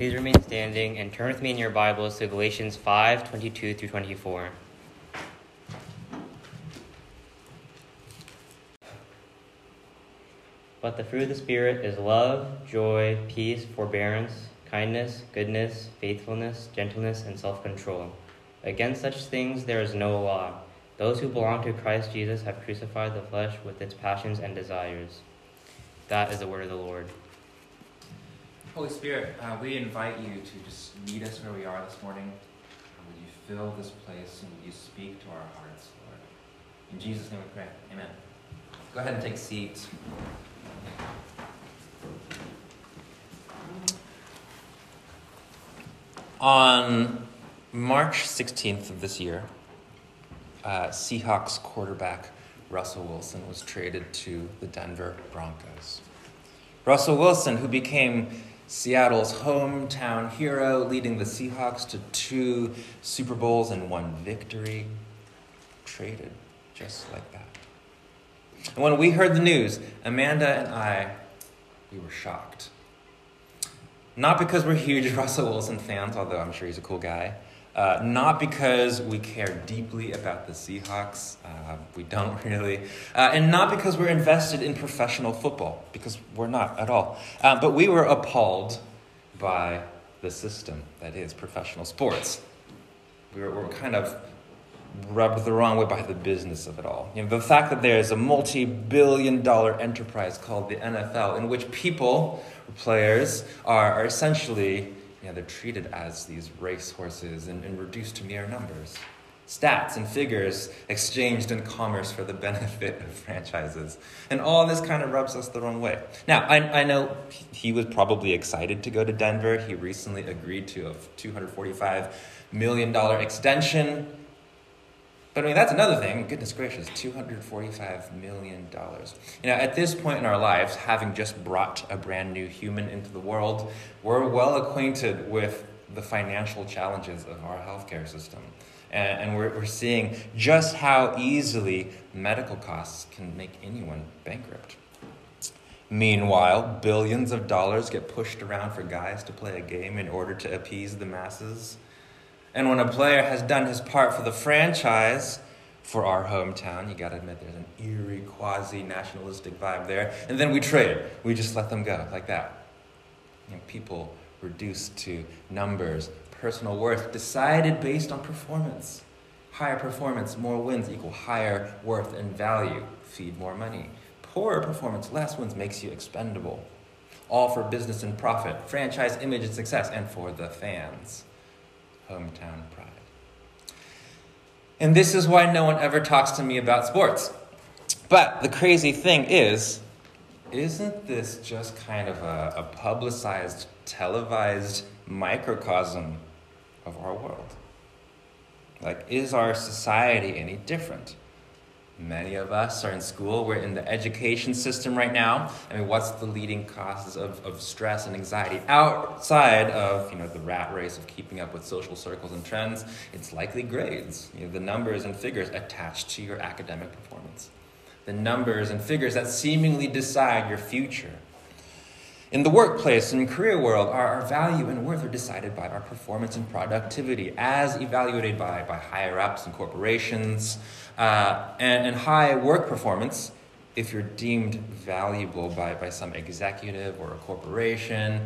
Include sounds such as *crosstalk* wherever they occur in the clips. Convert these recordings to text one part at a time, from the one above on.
Please remain standing and turn with me in your Bibles to Galatians 5 22 through 24. But the fruit of the Spirit is love, joy, peace, forbearance, kindness, goodness, faithfulness, gentleness, and self control. Against such things there is no law. Those who belong to Christ Jesus have crucified the flesh with its passions and desires. That is the word of the Lord. Holy Spirit, uh, we invite you to just meet us where we are this morning. Would you fill this place and would you speak to our hearts, Lord? In Jesus' name we pray. Amen. Go ahead and take seats. On March 16th of this year, uh, Seahawks quarterback Russell Wilson was traded to the Denver Broncos. Russell Wilson, who became Seattle's hometown hero, leading the Seahawks to two Super Bowls and one victory, traded just like that. And when we heard the news, Amanda and I, we were shocked. Not because we're huge *laughs* Russell Wilson fans, although I'm sure he's a cool guy. Uh, not because we care deeply about the Seahawks, uh, we don't *laughs* really, uh, and not because we're invested in professional football, because we're not at all. Uh, but we were appalled by the system that is professional sports. We were, we were kind of rubbed the wrong way by the business of it all. You know, the fact that there's a multi billion dollar enterprise called the NFL in which people, players, are, are essentially, know, they're treated as these racehorses and, and reduced to mere numbers. Stats and figures exchanged in commerce for the benefit of franchises. And all this kind of rubs us the wrong way. Now, I, I know he was probably excited to go to Denver. He recently agreed to a $245 million extension but I mean, that's another thing. Goodness gracious, $245 million. You know, at this point in our lives, having just brought a brand new human into the world, we're well acquainted with the financial challenges of our healthcare system. And, and we're, we're seeing just how easily medical costs can make anyone bankrupt. Meanwhile, billions of dollars get pushed around for guys to play a game in order to appease the masses. And when a player has done his part for the franchise, for our hometown, you gotta admit there's an eerie, quasi nationalistic vibe there. And then we trade. We just let them go like that. People reduced to numbers, personal worth, decided based on performance. Higher performance, more wins equal higher worth and value, feed more money. Poorer performance, less wins makes you expendable. All for business and profit, franchise image and success, and for the fans hometown pride. And this is why no one ever talks to me about sports. But the crazy thing is, isn't this just kind of a, a publicized, televised microcosm of our world? Like, is our society any different? Many of us are in school. We're in the education system right now. I mean, what's the leading causes of, of stress and anxiety outside of you know the rat race of keeping up with social circles and trends? It's likely grades. You know, the numbers and figures attached to your academic performance. The numbers and figures that seemingly decide your future. In the workplace and career world, our, our value and worth are decided by our performance and productivity, as evaluated by, by higher ups and corporations. Uh, and, and high work performance, if you're deemed valuable by, by some executive or a corporation,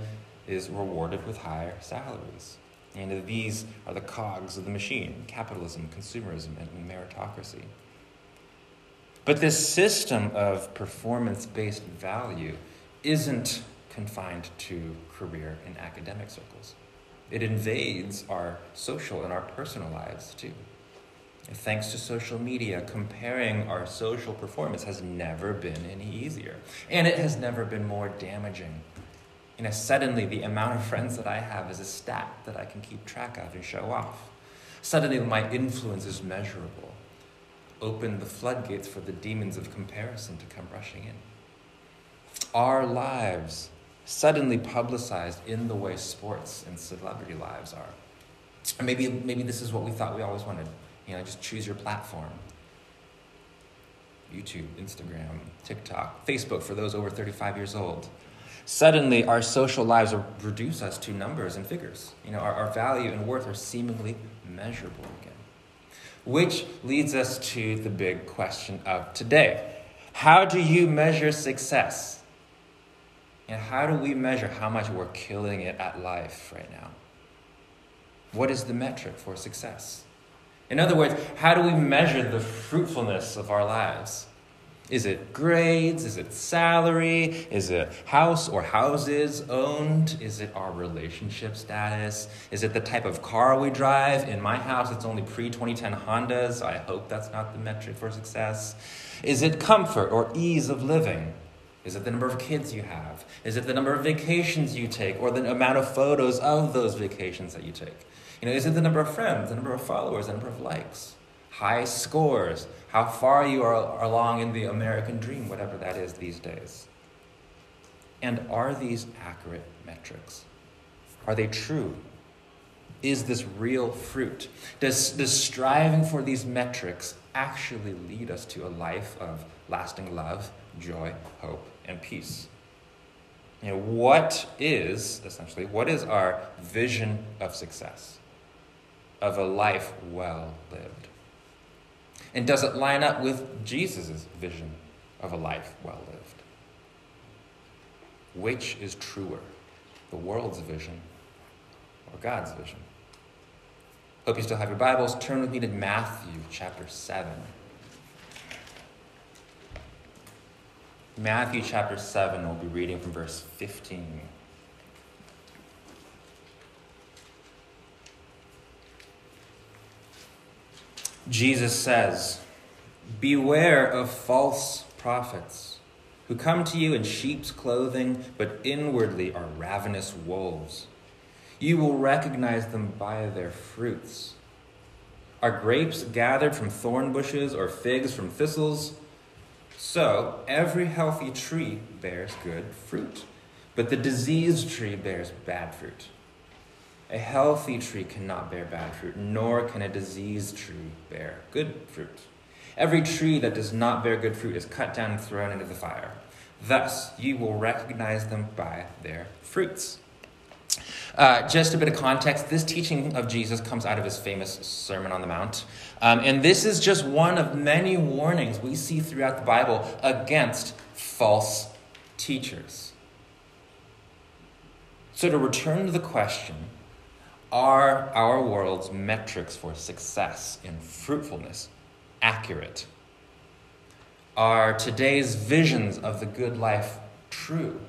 is rewarded with higher salaries. And these are the cogs of the machine capitalism, consumerism, and meritocracy. But this system of performance based value isn't confined to career and academic circles. It invades our social and our personal lives too. Thanks to social media, comparing our social performance has never been any easier. And it has never been more damaging. You know, suddenly the amount of friends that I have is a stat that I can keep track of and show off. Suddenly my influence is measurable. Open the floodgates for the demons of comparison to come rushing in. Our lives suddenly publicized in the way sports and celebrity lives are. Maybe, maybe this is what we thought we always wanted. You know, just choose your platform. YouTube, Instagram, TikTok, Facebook for those over 35 years old. Suddenly, our social lives reduce us to numbers and figures. You know, our, our value and worth are seemingly measurable again. Which leads us to the big question of today How do you measure success? And how do we measure how much we're killing it at life right now? What is the metric for success? In other words, how do we measure the fruitfulness of our lives? Is it grades? Is it salary? Is it house or houses owned? Is it our relationship status? Is it the type of car we drive? In my house, it's only pre 2010 Hondas. I hope that's not the metric for success. Is it comfort or ease of living? Is it the number of kids you have? Is it the number of vacations you take or the amount of photos of those vacations that you take? You know, is it the number of friends, the number of followers, the number of likes? High scores, how far you are along in the American dream, whatever that is these days. And are these accurate metrics? Are they true? Is this real fruit? Does, does striving for these metrics actually lead us to a life of lasting love, joy, hope, and peace? You know, what is, essentially, what is our vision of success? Of a life well lived? And does it line up with Jesus' vision of a life well lived? Which is truer, the world's vision or God's vision? Hope you still have your Bibles. Turn with me to Matthew chapter 7. Matthew chapter 7, we'll be reading from verse 15. Jesus says, Beware of false prophets who come to you in sheep's clothing, but inwardly are ravenous wolves. You will recognize them by their fruits. Are grapes gathered from thorn bushes or figs from thistles? So, every healthy tree bears good fruit, but the diseased tree bears bad fruit. A healthy tree cannot bear bad fruit, nor can a diseased tree bear good fruit. Every tree that does not bear good fruit is cut down and thrown into the fire. Thus, you will recognize them by their fruits. Uh, just a bit of context this teaching of Jesus comes out of his famous Sermon on the Mount. Um, and this is just one of many warnings we see throughout the Bible against false teachers. So, to return to the question, are our world's metrics for success and fruitfulness accurate? Are today's visions of the good life true?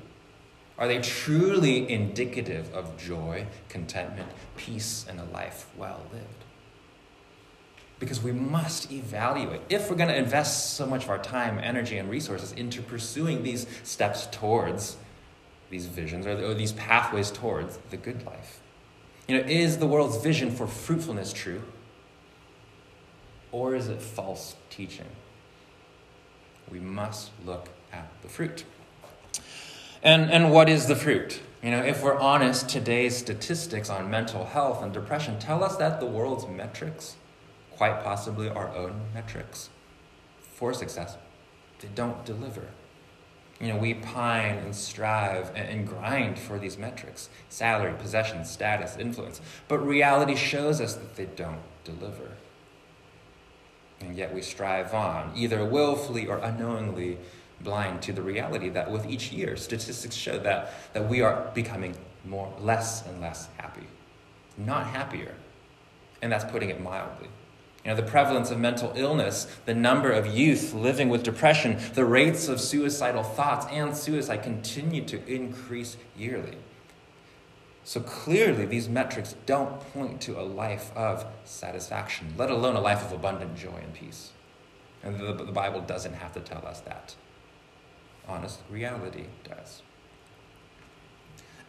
Are they truly indicative of joy, contentment, peace, and a life well lived? Because we must evaluate. If we're going to invest so much of our time, energy, and resources into pursuing these steps towards these visions or, or these pathways towards the good life. You know, is the world's vision for fruitfulness true? Or is it false teaching? We must look at the fruit. And, and what is the fruit? You know, if we're honest, today's statistics on mental health and depression tell us that the world's metrics, quite possibly our own metrics for success, they don't deliver. You know, we pine and strive and, grind for these metrics salary, possession, status, influence. But reality shows us that they don't deliver. And yet we strive on, either willfully or unknowingly blind to the reality that with each year, statistics show that, that we are becoming more, less and less happy, not happier. And that's putting it mildly. You know, the prevalence of mental illness, the number of youth living with depression, the rates of suicidal thoughts and suicide continue to increase yearly. So clearly, these metrics don't point to a life of satisfaction, let alone a life of abundant joy and peace. And the, the Bible doesn't have to tell us that. Honest reality does.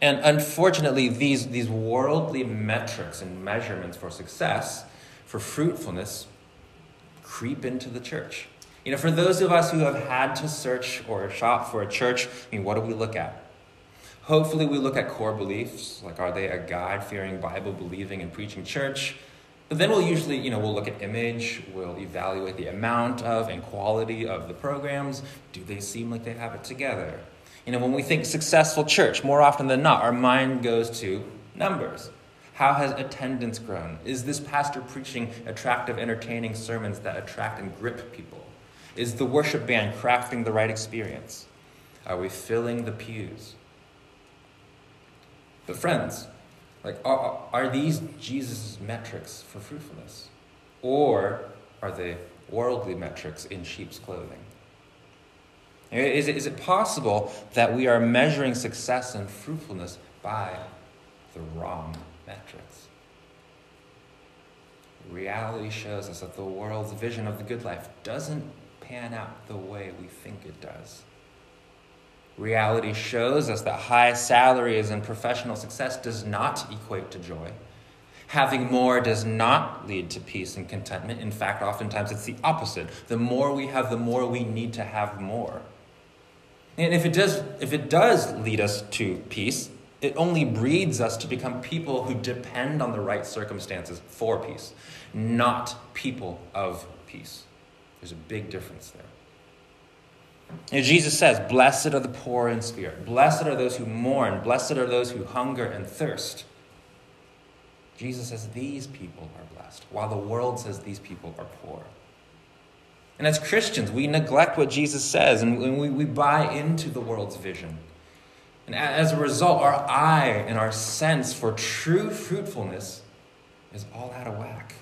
And unfortunately, these, these worldly metrics and measurements for success for fruitfulness creep into the church. You know, for those of us who have had to search or shop for a church, I mean, what do we look at? Hopefully, we look at core beliefs, like are they a God fearing, Bible believing, and preaching church? But then we'll usually, you know, we'll look at image, we'll evaluate the amount of and quality of the programs. Do they seem like they have it together? You know, when we think successful church, more often than not, our mind goes to numbers. How has attendance grown? Is this pastor preaching attractive, entertaining sermons that attract and grip people? Is the worship band crafting the right experience? Are we filling the pews? But, friends, like, are, are these Jesus' metrics for fruitfulness? Or are they worldly metrics in sheep's clothing? Is it, is it possible that we are measuring success and fruitfulness by the wrong metrics? Reality shows us that the world's vision of the good life doesn't pan out the way we think it does. Reality shows us that high salaries and professional success does not equate to joy. Having more does not lead to peace and contentment. In fact, oftentimes it's the opposite. The more we have, the more we need to have more. And if it does, if it does lead us to peace, it only breeds us to become people who depend on the right circumstances for peace, not people of peace. There's a big difference there. And Jesus says, Blessed are the poor in spirit, blessed are those who mourn, blessed are those who hunger and thirst. Jesus says these people are blessed, while the world says these people are poor. And as Christians, we neglect what Jesus says and we, we buy into the world's vision. And as a result, our eye and our sense for true fruitfulness is all out of whack.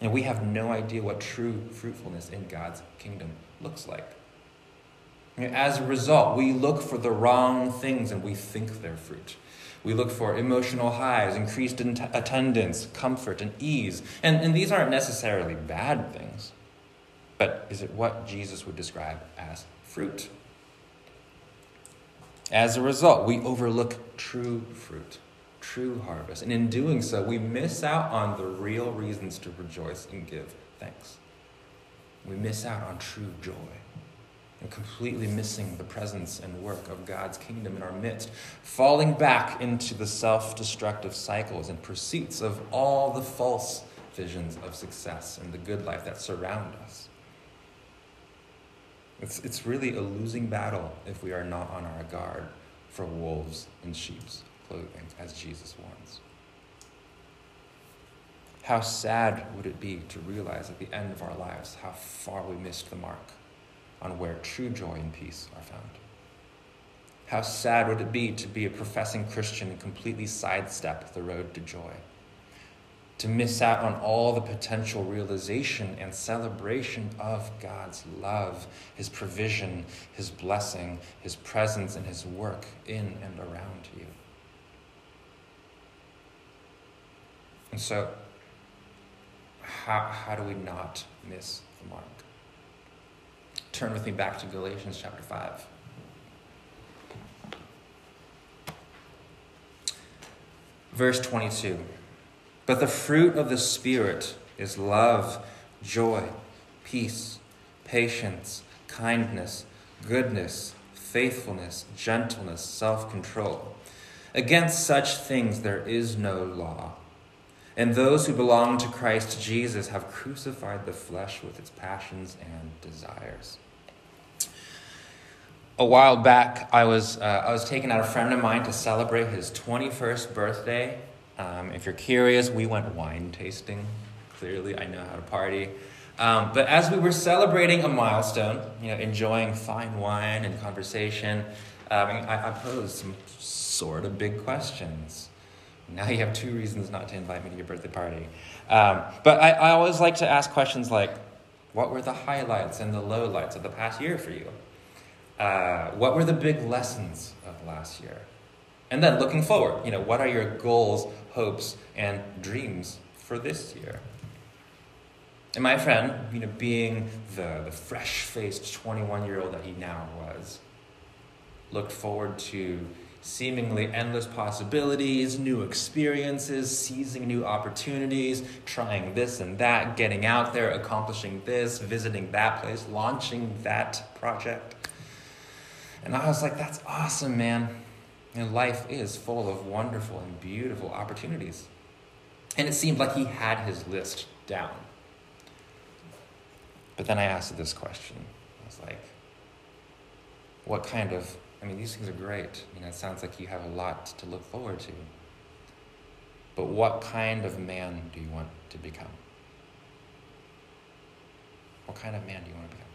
And we have no idea what true fruitfulness in God's kingdom looks like. As a result, we look for the wrong things and we think they're fruit. We look for emotional highs, increased attendance, comfort, and ease. And, and these aren't necessarily bad things. But is it what Jesus would describe as fruit? As a result, we overlook true fruit, true harvest. And in doing so, we miss out on the real reasons to rejoice and give thanks. We miss out on true joy and completely missing the presence and work of God's kingdom in our midst, falling back into the self destructive cycles and pursuits of all the false visions of success and the good life that surround us. It's, it's really a losing battle if we are not on our guard for wolves in sheep's clothing, as Jesus warns. How sad would it be to realize at the end of our lives how far we missed the mark on where true joy and peace are found? How sad would it be to be a professing Christian and completely sidestep the road to joy? To miss out on all the potential realization and celebration of God's love, His provision, His blessing, His presence, and His work in and around you. And so, how, how do we not miss the mark? Turn with me back to Galatians chapter 5. Verse 22. But the fruit of the Spirit is love, joy, peace, patience, kindness, goodness, faithfulness, gentleness, self control. Against such things there is no law. And those who belong to Christ Jesus have crucified the flesh with its passions and desires. A while back, I was, uh, I was taking out a friend of mine to celebrate his 21st birthday. Um, if you're curious, we went wine tasting. Clearly, I know how to party. Um, but as we were celebrating a milestone, you know, enjoying fine wine and conversation, um, I, I posed some sort of big questions. Now you have two reasons not to invite me to your birthday party. Um, but I, I always like to ask questions like, what were the highlights and the lowlights of the past year for you? Uh, what were the big lessons of last year? And then looking forward, you know, what are your goals, hopes, and dreams for this year? And my friend, you know, being the, the fresh faced 21 year old that he now was, looked forward to seemingly endless possibilities, new experiences, seizing new opportunities, trying this and that, getting out there, accomplishing this, visiting that place, launching that project. And I was like, that's awesome, man. And life is full of wonderful and beautiful opportunities. And it seemed like he had his list down. But then I asked this question I was like, what kind of I mean, these things are great. You know, it sounds like you have a lot to look forward to. But what kind of man do you want to become? What kind of man do you want to become?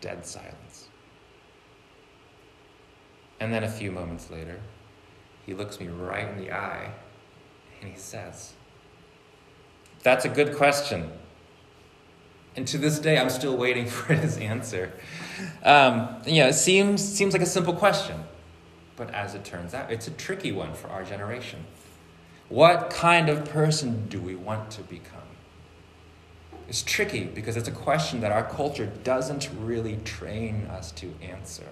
Dead silence. And then a few moments later, he looks me right in the eye and he says, That's a good question. And to this day, I'm still waiting *laughs* for his answer. Um, you know, it seems, seems like a simple question, but as it turns out, it's a tricky one for our generation. What kind of person do we want to become? It's tricky because it's a question that our culture doesn't really train us to answer.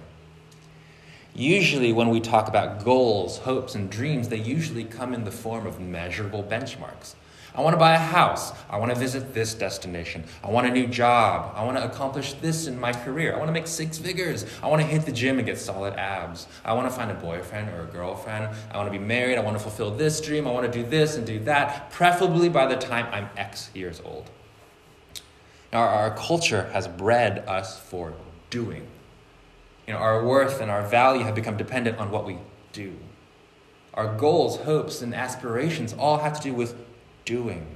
Usually, when we talk about goals, hopes, and dreams, they usually come in the form of measurable benchmarks. I want to buy a house. I want to visit this destination. I want a new job. I want to accomplish this in my career. I want to make six figures. I want to hit the gym and get solid abs. I want to find a boyfriend or a girlfriend. I want to be married. I want to fulfill this dream. I want to do this and do that, preferably by the time I'm X years old. Now, our culture has bred us for doing. You know, our worth and our value have become dependent on what we do. Our goals, hopes, and aspirations all have to do with doing.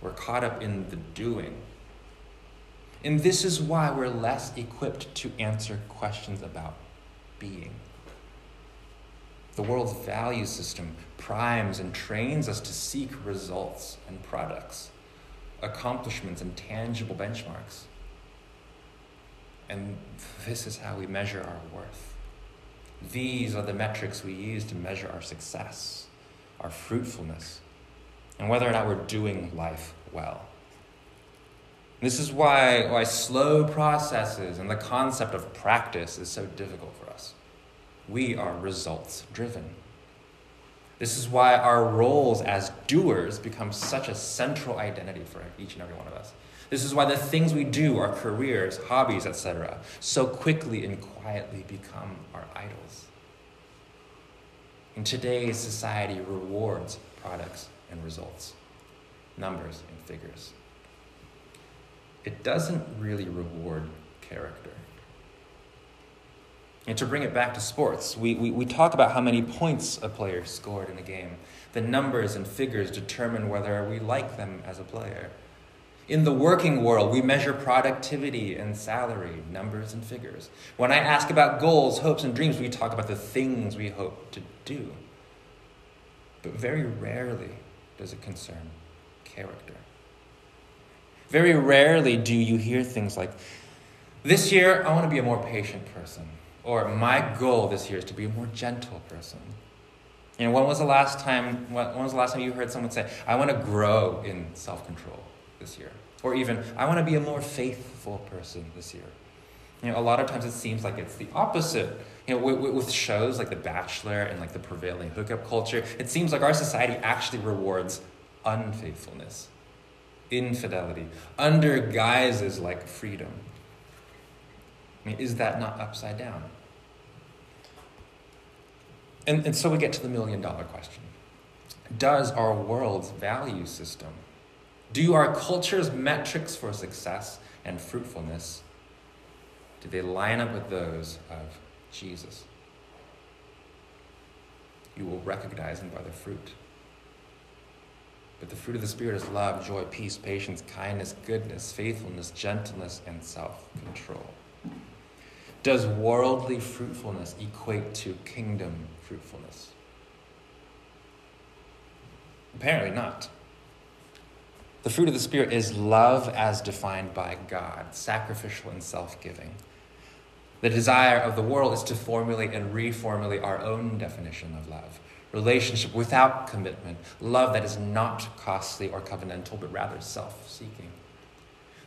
We're caught up in the doing. And this is why we're less equipped to answer questions about being. The world's value system primes and trains us to seek results and products, accomplishments and tangible benchmarks. And this is how we measure our worth. These are the metrics we use to measure our success, our fruitfulness, and whether or not we're doing life well. This is why, why slow processes and the concept of practice is so difficult for us. We are results driven. This is why our roles as doers become such a central identity for each and every one of us. This is why the things we do, our careers, hobbies, etc., so quickly and quietly become our idols. In today's society, rewards products and results, numbers and figures. It doesn't really reward character. And to bring it back to sports, we, we, we talk about how many points a player scored in a game. The numbers and figures determine whether we like them as a player. In the working world, we measure productivity and salary, numbers and figures. When I ask about goals, hopes, and dreams, we talk about the things we hope to do. But very rarely does it concern character. Very rarely do you hear things like, This year, I want to be a more patient person. Or, My goal this year is to be a more gentle person. And when was the last time, when was the last time you heard someone say, I want to grow in self control? This year. Or even, I want to be a more faithful person this year. You know, a lot of times it seems like it's the opposite. You know, with, with, shows like The Bachelor and like the prevailing hookup culture, it seems like our society actually rewards unfaithfulness, infidelity, under guises like freedom. I mean, is that not upside down? And, and so we get to the million dollar question Does our world's value system do our culture's metrics for success and fruitfulness, do they line up with those of Jesus? You will recognize them by their fruit. But the fruit of the Spirit is love, joy, peace, patience, kindness, goodness, faithfulness, gentleness, and self control. Does worldly fruitfulness equate to kingdom fruitfulness? Apparently not. The fruit of the Spirit is love as defined by God, sacrificial and self giving. The desire of the world is to formulate and reformulate our own definition of love relationship without commitment, love that is not costly or covenantal, but rather self seeking.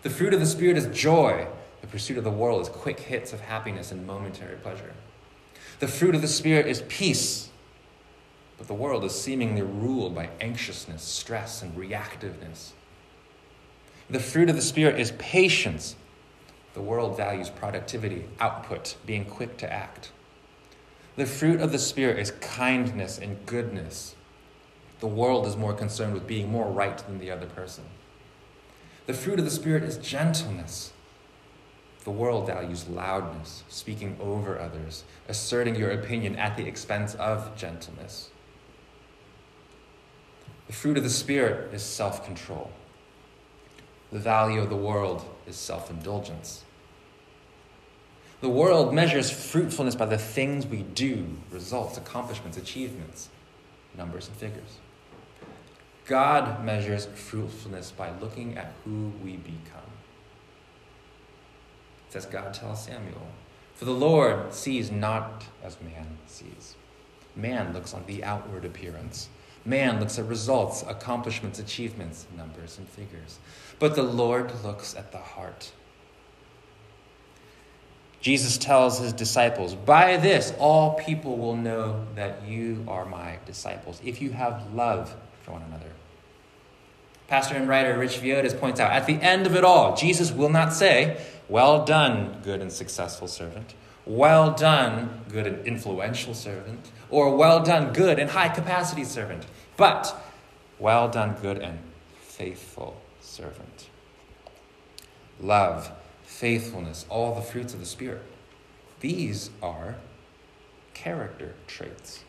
The fruit of the Spirit is joy. The pursuit of the world is quick hits of happiness and momentary pleasure. The fruit of the Spirit is peace. But the world is seemingly ruled by anxiousness, stress, and reactiveness. The fruit of the Spirit is patience. The world values productivity, output, being quick to act. The fruit of the Spirit is kindness and goodness. The world is more concerned with being more right than the other person. The fruit of the Spirit is gentleness. The world values loudness, speaking over others, asserting your opinion at the expense of gentleness. The fruit of the Spirit is self control. The value of the world is self indulgence. The world measures fruitfulness by the things we do, results, accomplishments, achievements, numbers, and figures. God measures fruitfulness by looking at who we become. It says God tells Samuel, For the Lord sees not as man sees. Man looks on the outward appearance. Man looks at results, accomplishments, achievements, numbers, and figures. But the Lord looks at the heart. Jesus tells his disciples, By this all people will know that you are my disciples, if you have love for one another. Pastor and writer Rich Villodas points out, at the end of it all, Jesus will not say, Well done, good and successful servant. Well done, good and influential servant. Or well done, good and high capacity servant. But, well done, good and faithful servant. Love faithfulness, all the fruits of the Spirit. These are character traits.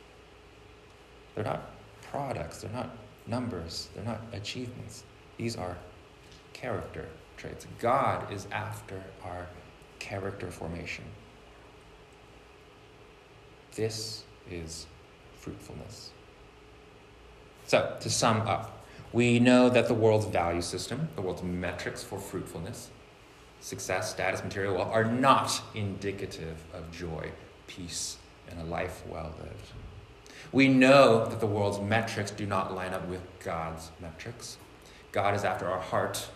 They're not products, they're not numbers, they're not achievements. These are character traits. God is after our character formation. This is fruitfulness. So, to sum up, we know that the world's value system, the world's metrics for fruitfulness, success, status, material wealth are not indicative of joy, peace, and a life well lived. We know that the world's metrics do not line up with God's metrics. God is after our heart.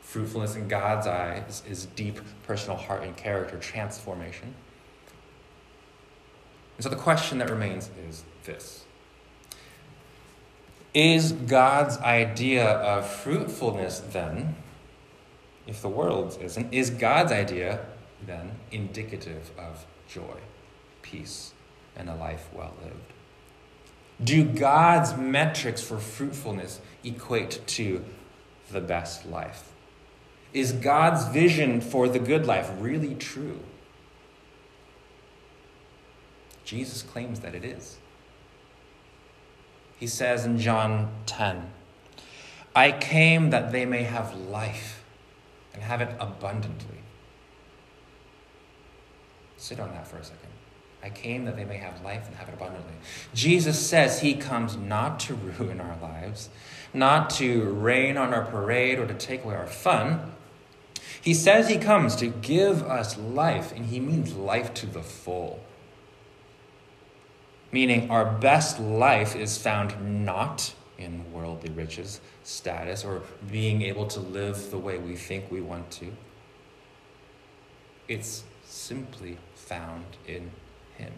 Fruitfulness in God's eyes is deep personal heart and character transformation. And so the question that remains is this Is God's idea of fruitfulness then if the world's isn't, is God's idea then indicative of joy, peace, and a life well lived? Do God's metrics for fruitfulness equate to the best life? Is God's vision for the good life really true? Jesus claims that it is. He says in John 10, I came that they may have life and have it abundantly. Sit on that for a second. I came that they may have life and have it abundantly. Jesus says he comes not to ruin our lives, not to rain on our parade or to take away our fun. He says he comes to give us life, and he means life to the full. Meaning, our best life is found not in worldly riches, status, or being able to live the way we think we want to. It's simply found in Him.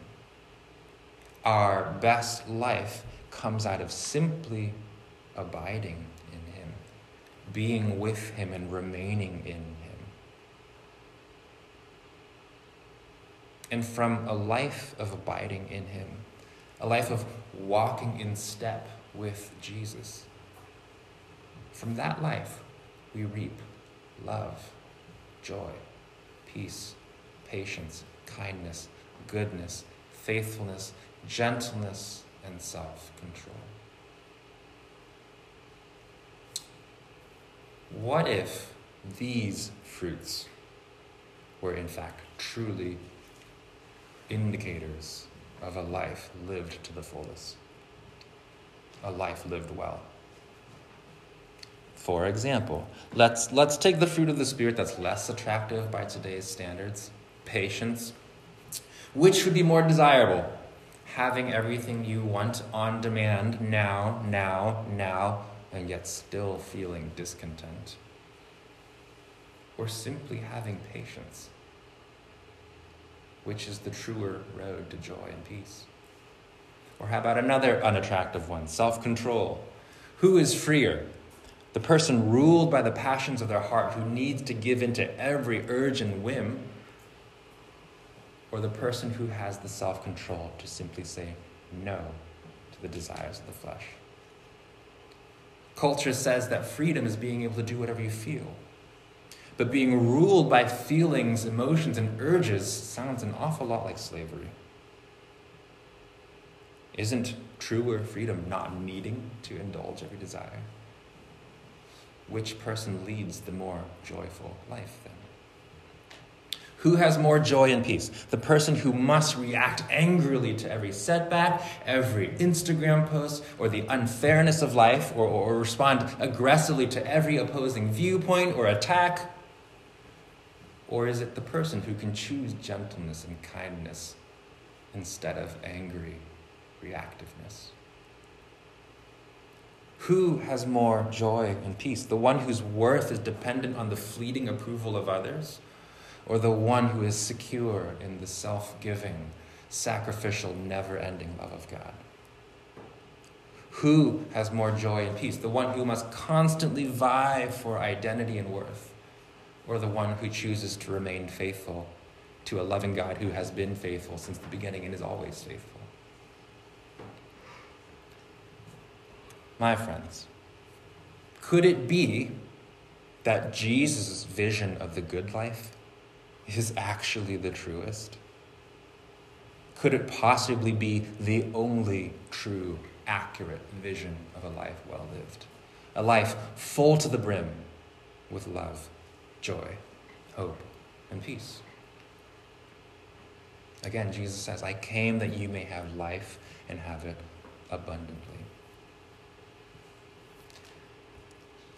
Our best life comes out of simply abiding in Him, being with Him and remaining in Him. And from a life of abiding in Him, a life of walking in step with Jesus. From that life, we reap love, joy, peace, patience, kindness, goodness, faithfulness, gentleness, and self control. What if these fruits were in fact truly indicators of a life lived to the fullest? a life lived well. For example, let's, let's take the fruit of the Spirit that's less attractive by today's standards patience. Which would be more desirable? Having everything you want on demand now, now, now, and yet still feeling discontent? Or simply having patience, which is the truer road to joy and peace? Or how about another unattractive one self control? Who is freer? The person ruled by the passions of their heart who needs to give in to every urge and whim? Or the person who has the self control to simply say no to the desires of the flesh? Culture says that freedom is being able to do whatever you feel. But being ruled by feelings, emotions, and urges sounds an awful lot like slavery. Isn't truer freedom not needing to indulge every desire? Which person leads the more joyful life then? Who has more joy and peace? The person who must react angrily to every setback, every Instagram post, or the unfairness of life, or, or, respond aggressively to every opposing viewpoint or attack? Or is it the person who can choose gentleness and kindness instead of angry reactiveness? Who has more joy and peace? The one whose worth is dependent on the fleeting approval of others? or the one who is secure in the self giving, sacrificial, never ending love of God? Who has more joy and peace? The one who must constantly vie for identity and worth, or the one who chooses to remain faithful to a loving God who has been faithful since the beginning and is always faithful? My friends, could it be that Jesus' vision of the good life is actually the truest? Could it possibly be the only true, accurate vision of a life well lived? A life full to the brim with love, joy, hope, and peace. Again, Jesus says, I came that you may have life and have it abundantly.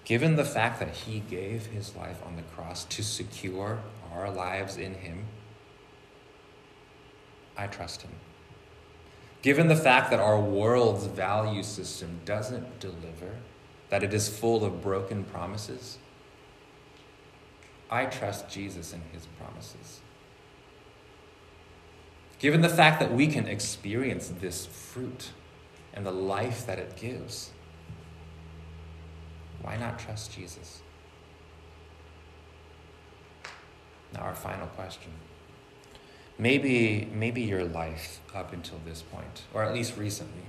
Given the fact that he gave his life on the cross to secure our lives in Him, I trust Him. Given the fact that our world's value system doesn't deliver, that it is full of broken promises, I trust Jesus and His promises. Given the fact that we can experience this fruit and the life that it gives, why not trust Jesus? Now, our final question. Maybe, maybe your life up until this point, or at least recently,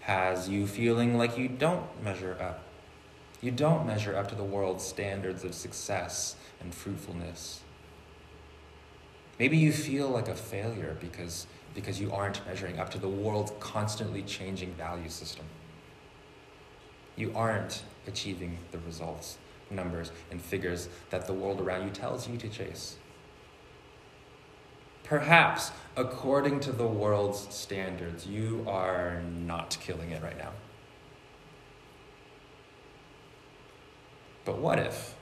has you feeling like you don't measure up. You don't measure up to the world's standards of success and fruitfulness. Maybe you feel like a failure because, because you aren't measuring up to the world's constantly changing value system. You aren't achieving the results numbers and figures that the world around you tells you to chase. Perhaps, according to the world's standards, you are not killing it right now. But what if?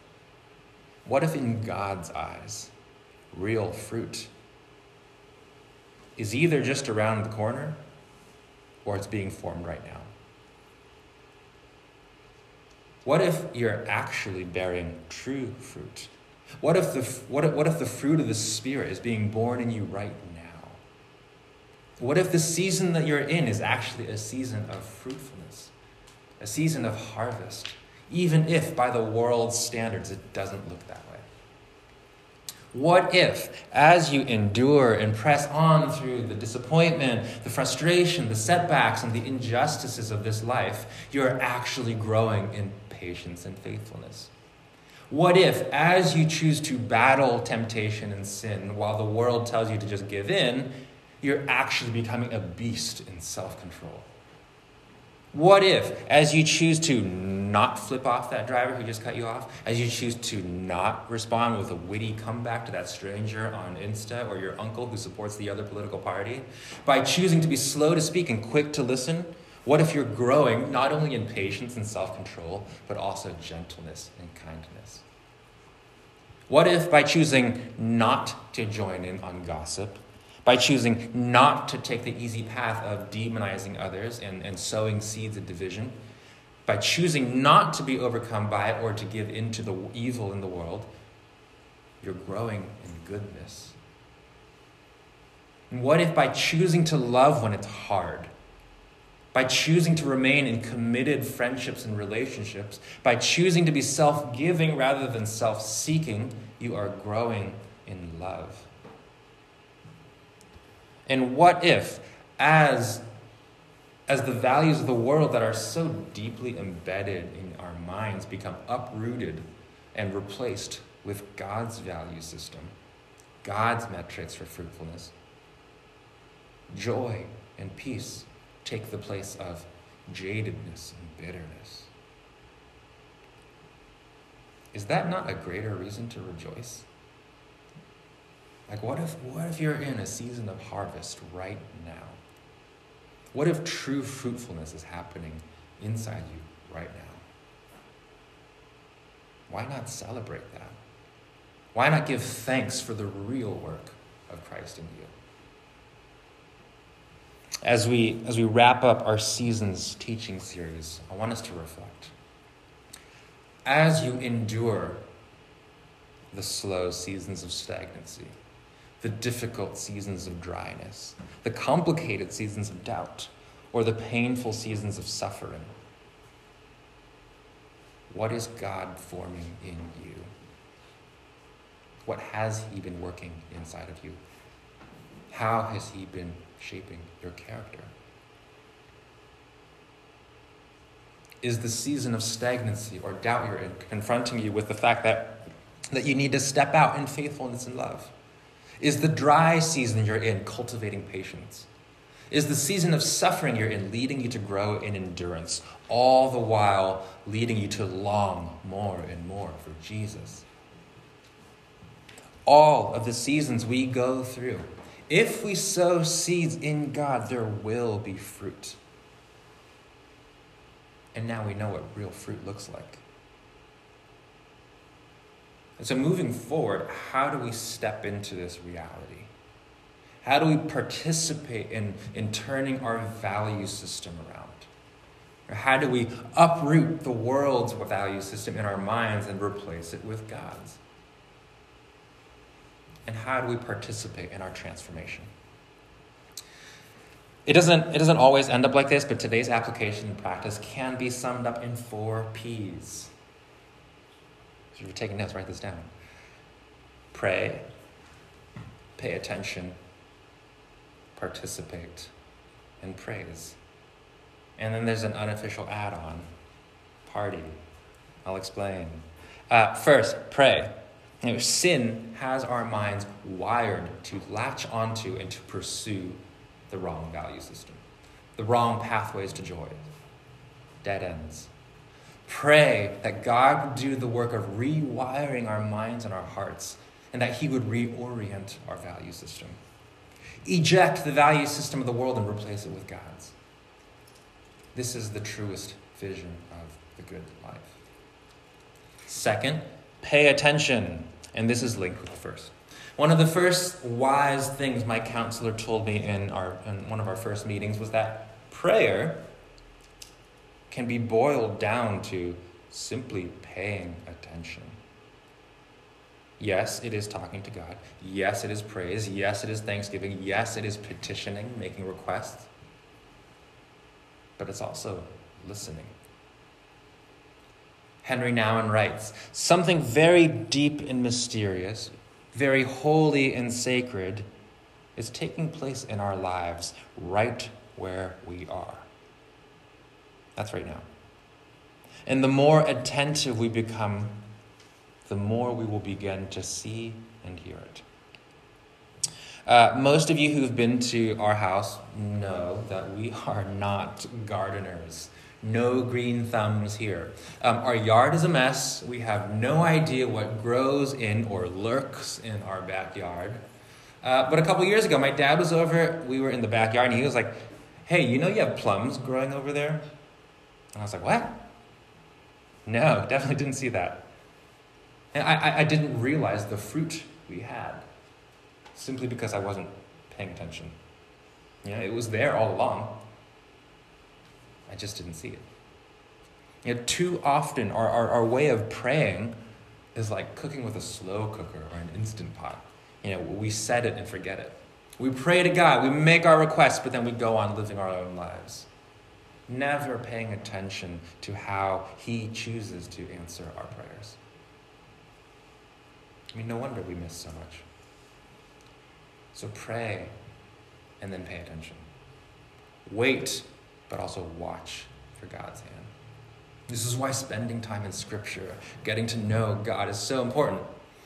What if, in God's eyes, real fruit is either just around the corner or it's being formed right now? What if you're actually bearing true fruit? What if, the, what, if, what if the fruit of the Spirit is being born in you right now? What if the season that you're in is actually a season of fruitfulness, a season of harvest, even if by the world's standards it doesn't look that way? What if, as you endure and press on through the disappointment, the frustration, the setbacks, and the injustices of this life, you're actually growing in patience and faithfulness? What if, as you choose to battle temptation and sin while the world tells you to just give in, you're actually becoming a beast in self control? What if, as you choose to not flip off that driver who just cut you off, as you choose to not respond with a witty comeback to that stranger on Insta or your uncle who supports the other political party, by choosing to be slow to speak and quick to listen, what if you're growing not only in patience and self control, but also gentleness and kindness? What if by choosing not to join in on gossip, by choosing not to take the easy path of demonizing others and, and sowing seeds of division, by choosing not to be overcome by it or to give in to the evil in the world, you're growing in goodness? And what if by choosing to love when it's hard, by choosing to remain in committed friendships and relationships, by choosing to be self giving rather than self seeking, you are growing in love. And what if, as, as the values of the world that are so deeply embedded in our minds become uprooted and replaced with God's value system, God's metrics for fruitfulness. Joy and peace take the place of jadedness and bitterness. Is that not a greater reason to rejoice? Like, what if, what if you're in a season of harvest right now? What if true fruitfulness is happening inside you right now? Why not celebrate that? Why not give thanks for the real work of Christ in you? As we, as we wrap up our season's teaching series, I want us to reflect. As you endure the slow seasons of stagnancy, the difficult seasons of dryness, the complicated seasons of doubt, or the painful seasons of suffering, what is God forming in you? What has He been working inside of you? How has He been shaping your character? Is the season of stagnancy or doubt you're in confronting you with the fact that, that you need to step out in faithfulness and love? Is the dry season you're in cultivating patience? Is the season of suffering you're in leading you to grow in endurance, all the while leading you to long more and more for Jesus? All of the seasons we go through, if we sow seeds in God, there will be fruit. And now we know what real fruit looks like. And so, moving forward, how do we step into this reality? How do we participate in, in turning our value system around? Or how do we uproot the world's value system in our minds and replace it with God's? And how do we participate in our transformation? It doesn't, it doesn't always end up like this, but today's application and practice can be summed up in four P's. If you're taking notes, write this down. Pray, pay attention, participate, and praise. And then there's an unofficial add on party. I'll explain. Uh, first, pray. You know, sin has our minds wired to latch onto and to pursue the wrong value system, the wrong pathways to joy, dead ends. Pray that God would do the work of rewiring our minds and our hearts, and that He would reorient our value system. Eject the value system of the world and replace it with God's. This is the truest vision of the good life. Second, pay attention. And this is linked with the first. One of the first wise things my counselor told me in, our, in one of our first meetings was that prayer can be boiled down to simply paying attention. Yes, it is talking to God. Yes, it is praise. Yes, it is thanksgiving. Yes, it is petitioning, making requests. But it's also listening. Henri Nouwen writes Something very deep and mysterious very holy and sacred, is taking place in our lives right where we are. That's right now. And the more attentive we become, the more we will begin to see and hear it. Uh, most of you who've been to our house know that we are not gardeners. No green thumbs here. Um, our yard is a mess. We have no idea what grows in or lurks in our backyard. Uh, but a couple years ago, my dad was over. We were in the backyard, and he was like, Hey, you know you have plums growing over there? And I was like, What? No, definitely didn't see that. And I, I, didn't realize the fruit we had simply because I wasn't paying attention. You know, it was there all along. I just didn't see it. You know, too often, our, our, our way of praying is like cooking with a slow cooker or an instant pot. You know, we set it and forget it. We pray to God, we make our requests, but then we go on living our own lives. Never paying attention to how He chooses to answer our prayers. I mean, no wonder we miss so much. So pray and then pay attention. Wait but also watch for God's hand. This is why spending time in Scripture, getting to know God, is so important.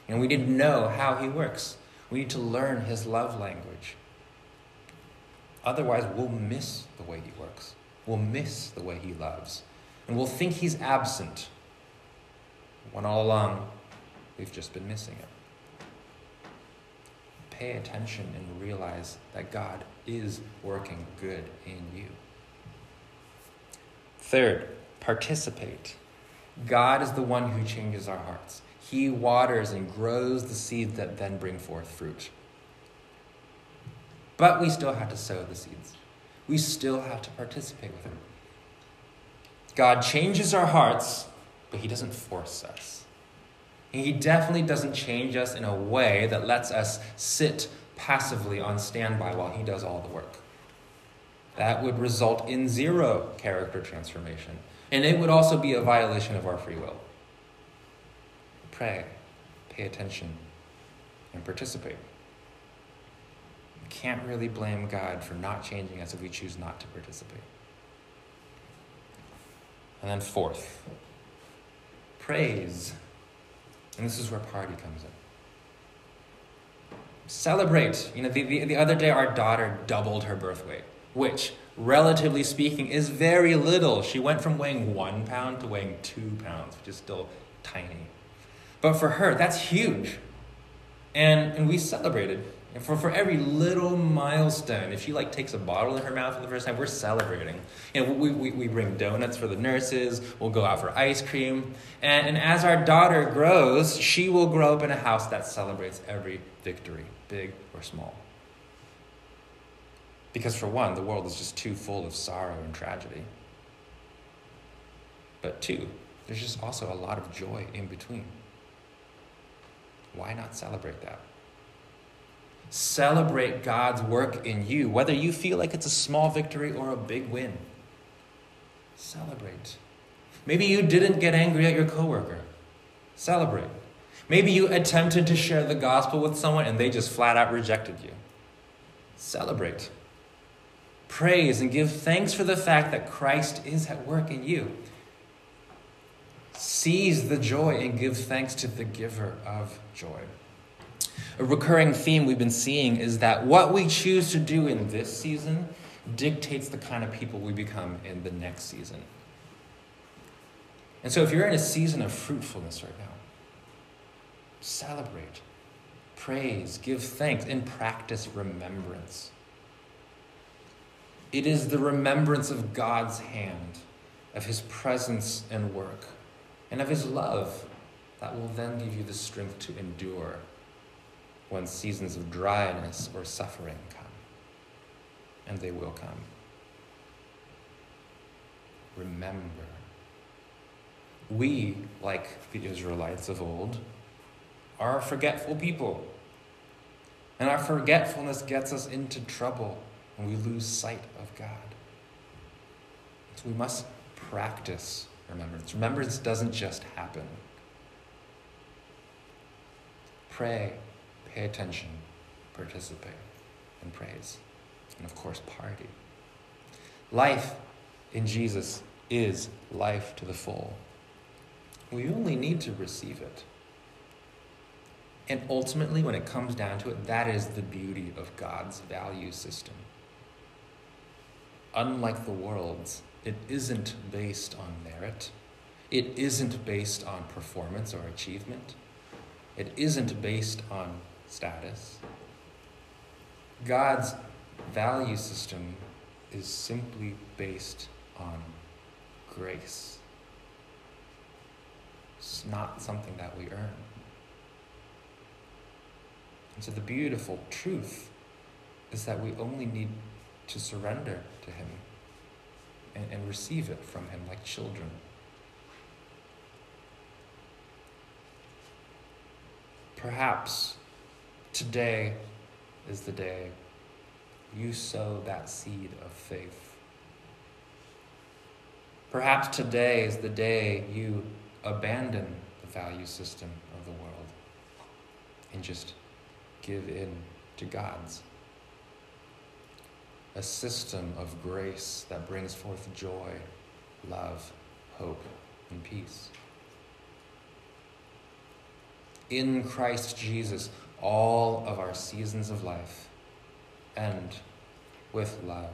And we need to know how He works. We need to learn His love language. Otherwise, we'll miss the way He works. We'll miss the way He loves. And we'll think He's absent when all along we've just been missing it. Pay attention and realize that God is working good in you. Third, participate. God is the one who changes our hearts. He waters and grows the seeds that then bring forth fruit. But we still have to sow the seeds. We still have to participate with Him. God changes our hearts, but He doesn't force us. And He definitely doesn't change us in a way that lets us sit passively on standby while He does all the work. That would result in zero character transformation. And it would also be a violation of our free will pray, pay attention, and participate. Can't really blame God for not changing us if we choose not to participate. And then, fourth, praise. And this is where party comes in. Celebrate. You know, the, the, the other day, our daughter doubled her birth weight, which, relatively speaking, is very little. She went from weighing one pound to weighing two pounds, which is still tiny. But for her, that's huge. And, and we celebrated. And for, for every little milestone, if she like takes a bottle in her mouth for the first time, we're celebrating. And we, we, we bring donuts for the nurses, we'll go out for ice cream. And, and as our daughter grows, she will grow up in a house that celebrates every victory, big or small. Because for one, the world is just too full of sorrow and tragedy. But two, there's just also a lot of joy in between. Why not celebrate that? Celebrate God's work in you, whether you feel like it's a small victory or a big win. Celebrate. Maybe you didn't get angry at your coworker. Celebrate. Maybe you attempted to share the gospel with someone and they just flat out rejected you. Celebrate. Praise and give thanks for the fact that Christ is at work in you. Seize the joy and give thanks to the giver of joy. A recurring theme we've been seeing is that what we choose to do in this season dictates the kind of people we become in the next season. And so, if you're in a season of fruitfulness right now, celebrate, praise, give thanks, and practice remembrance. It is the remembrance of God's hand, of his presence and work, and of his love that will then give you the strength to endure when seasons of dryness or suffering come. And they will come. Remember. We, like the Israelites of old, are a forgetful people. And our forgetfulness gets us into trouble and we lose sight of God. So we must practice remembrance. Remembrance doesn't just happen. Pray, pay attention, participate, and praise. And of course, party. Life in Jesus is life to the full. We only need to receive it. And ultimately, when it comes down to it, that is the beauty of God's value system. Unlike the world's, it isn't based on merit. It isn't based on performance or achievement. It isn't based on status. God's value system is simply based on grace. It's not something that we earn. And so the beautiful truth is that we only need to surrender to Him and, and receive it from Him like children. Perhaps today is the day you sow that seed of faith. Perhaps today is the day you abandon the value system of the world and just give in to God's. A system of grace that brings forth joy, love, hope, and peace. In Christ Jesus, all of our seasons of life end with love,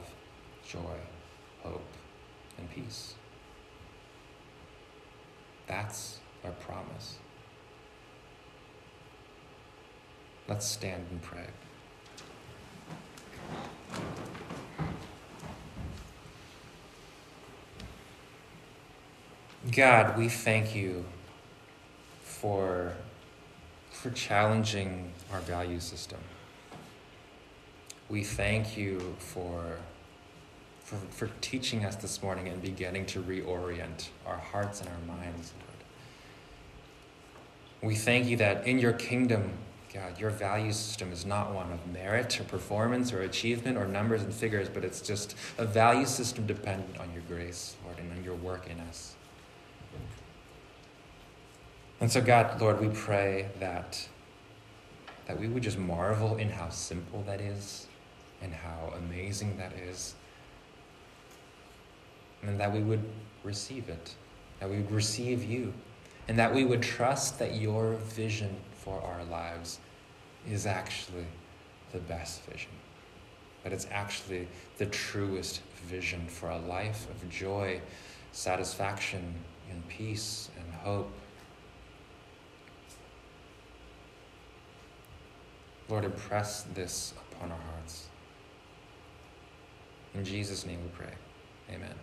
joy, hope, and peace. That's our promise. Let's stand and pray. God, we thank you for, for challenging our value system. We thank you for, for, for teaching us this morning and beginning to reorient our hearts and our minds, Lord. We thank you that in your kingdom, God, your value system is not one of merit or performance or achievement or numbers and figures, but it's just a value system dependent on your grace, Lord, and on your work in us. And so, God, Lord, we pray that, that we would just marvel in how simple that is and how amazing that is. And that we would receive it, that we would receive you, and that we would trust that your vision for our lives is actually the best vision. That it's actually the truest vision for a life of joy, satisfaction, and peace and hope. Lord, impress this upon our hearts. In Jesus' name we pray. Amen.